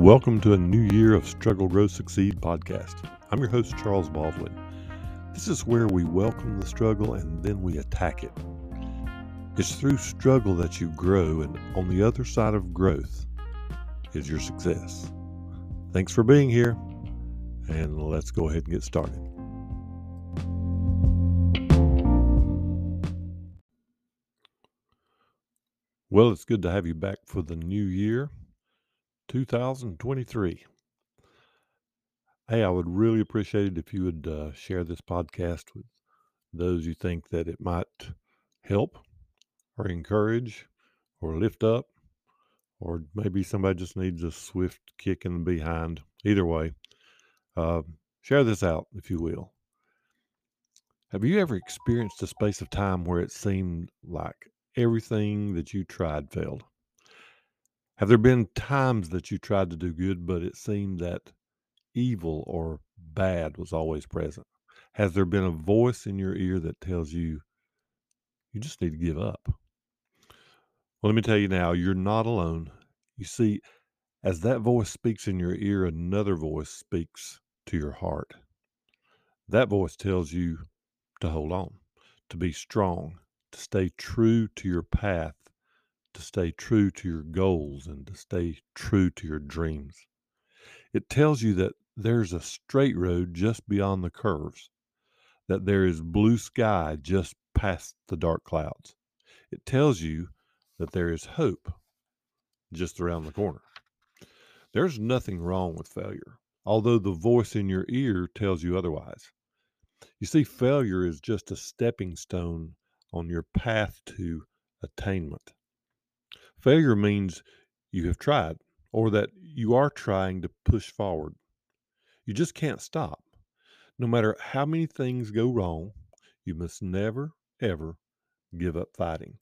Welcome to a new year of Struggle, Grow, Succeed podcast. I'm your host, Charles Baldwin. This is where we welcome the struggle and then we attack it. It's through struggle that you grow, and on the other side of growth is your success. Thanks for being here, and let's go ahead and get started. Well, it's good to have you back for the new year. 2023. Hey, I would really appreciate it if you would uh, share this podcast with those you think that it might help or encourage or lift up, or maybe somebody just needs a swift kick in the behind. Either way, uh, share this out, if you will. Have you ever experienced a space of time where it seemed like everything that you tried failed? Have there been times that you tried to do good, but it seemed that evil or bad was always present? Has there been a voice in your ear that tells you you just need to give up? Well, let me tell you now, you're not alone. You see, as that voice speaks in your ear, another voice speaks to your heart. That voice tells you to hold on, to be strong, to stay true to your path to stay true to your goals and to stay true to your dreams. It tells you that there's a straight road just beyond the curves, that there is blue sky just past the dark clouds. It tells you that there is hope just around the corner. There's nothing wrong with failure, although the voice in your ear tells you otherwise. You see, failure is just a stepping stone on your path to attainment. Failure means you have tried or that you are trying to push forward. You just can't stop. No matter how many things go wrong, you must never, ever give up fighting.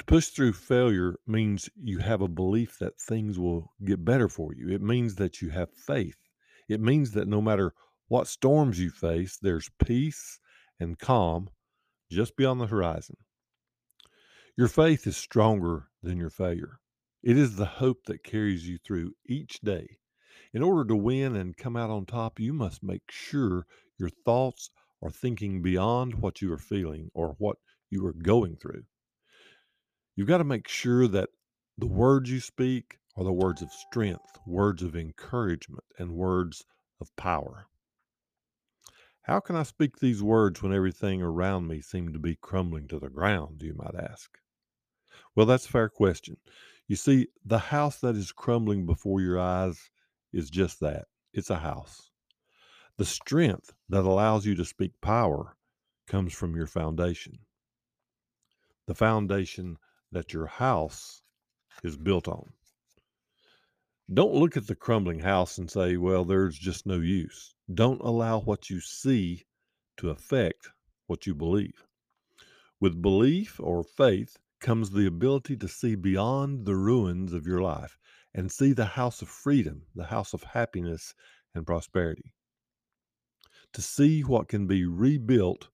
To push through failure means you have a belief that things will get better for you. It means that you have faith. It means that no matter what storms you face, there's peace and calm just beyond the horizon. Your faith is stronger than your failure. It is the hope that carries you through each day. In order to win and come out on top, you must make sure your thoughts are thinking beyond what you are feeling or what you are going through. You've got to make sure that the words you speak are the words of strength, words of encouragement, and words of power. How can I speak these words when everything around me seems to be crumbling to the ground, you might ask? Well, that's a fair question. You see, the house that is crumbling before your eyes is just that it's a house. The strength that allows you to speak power comes from your foundation. The foundation that your house is built on. Don't look at the crumbling house and say, well, there's just no use. Don't allow what you see to affect what you believe. With belief or faith, comes the ability to see beyond the ruins of your life and see the house of freedom, the house of happiness and prosperity. To see what can be rebuilt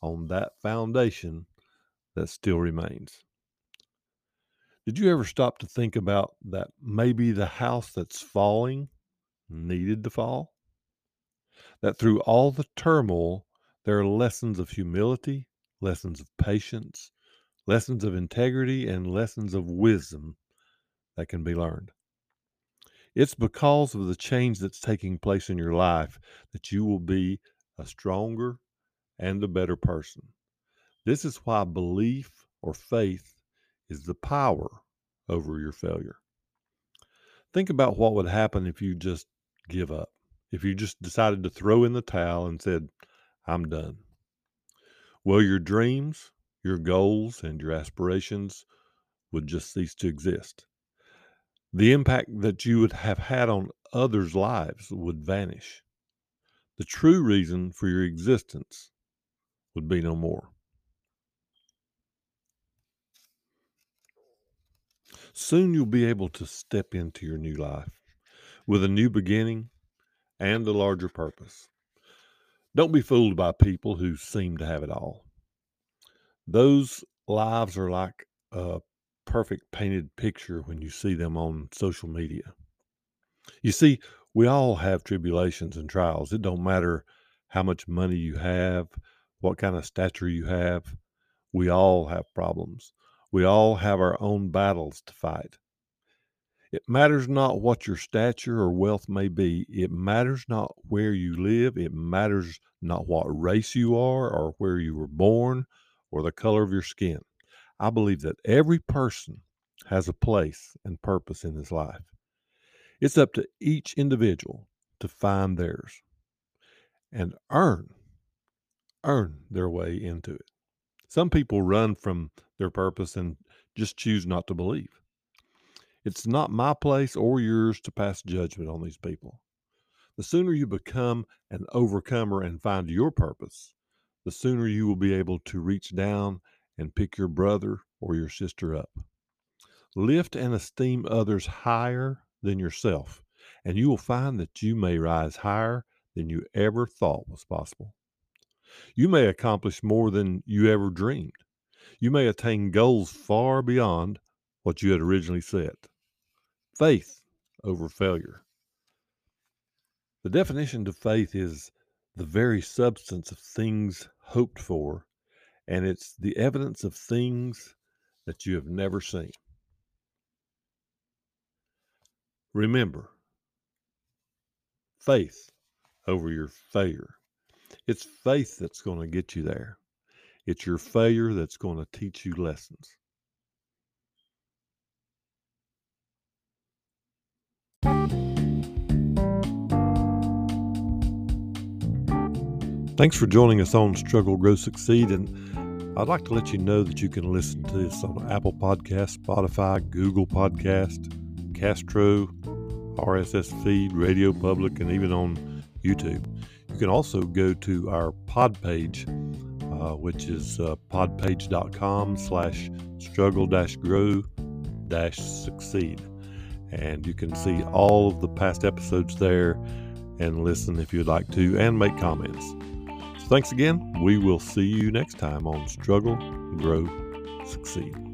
on that foundation that still remains. Did you ever stop to think about that maybe the house that's falling needed to fall? That through all the turmoil, there are lessons of humility, lessons of patience, lessons of integrity, and lessons of wisdom that can be learned. It's because of the change that's taking place in your life that you will be a stronger and a better person. This is why belief or faith is the power over your failure. Think about what would happen if you just give up, if you just decided to throw in the towel and said, I'm done. Well, your dreams, your goals and your aspirations would just cease to exist. The impact that you would have had on others' lives would vanish. The true reason for your existence would be no more. Soon you'll be able to step into your new life with a new beginning and a larger purpose. Don't be fooled by people who seem to have it all. Those lives are like a perfect painted picture when you see them on social media. You see, we all have tribulations and trials. It don't matter how much money you have, what kind of stature you have. We all have problems. We all have our own battles to fight. It matters not what your stature or wealth may be. It matters not where you live. It matters not what race you are or where you were born or the color of your skin. I believe that every person has a place and purpose in his life. It's up to each individual to find theirs and earn earn their way into it. Some people run from their purpose and just choose not to believe. It's not my place or yours to pass judgment on these people. The sooner you become an overcomer and find your purpose, the sooner you will be able to reach down and pick your brother or your sister up. Lift and esteem others higher than yourself, and you will find that you may rise higher than you ever thought was possible. You may accomplish more than you ever dreamed. You may attain goals far beyond what you had originally set. Faith over failure. The definition of faith is the very substance of things hoped for, and it's the evidence of things that you have never seen. Remember, faith over your failure. It's faith that's going to get you there. It's your failure that's going to teach you lessons. Thanks for joining us on Struggle, Grow, Succeed. And I'd like to let you know that you can listen to this on Apple Podcast, Spotify, Google Podcast, Castro, RSS feed, Radio Public, and even on YouTube. You can also go to our pod page, uh, which is uh, podpage.com slash struggle dash grow dash succeed. And you can see all of the past episodes there and listen if you'd like to and make comments. Thanks again. We will see you next time on Struggle, Grow, Succeed.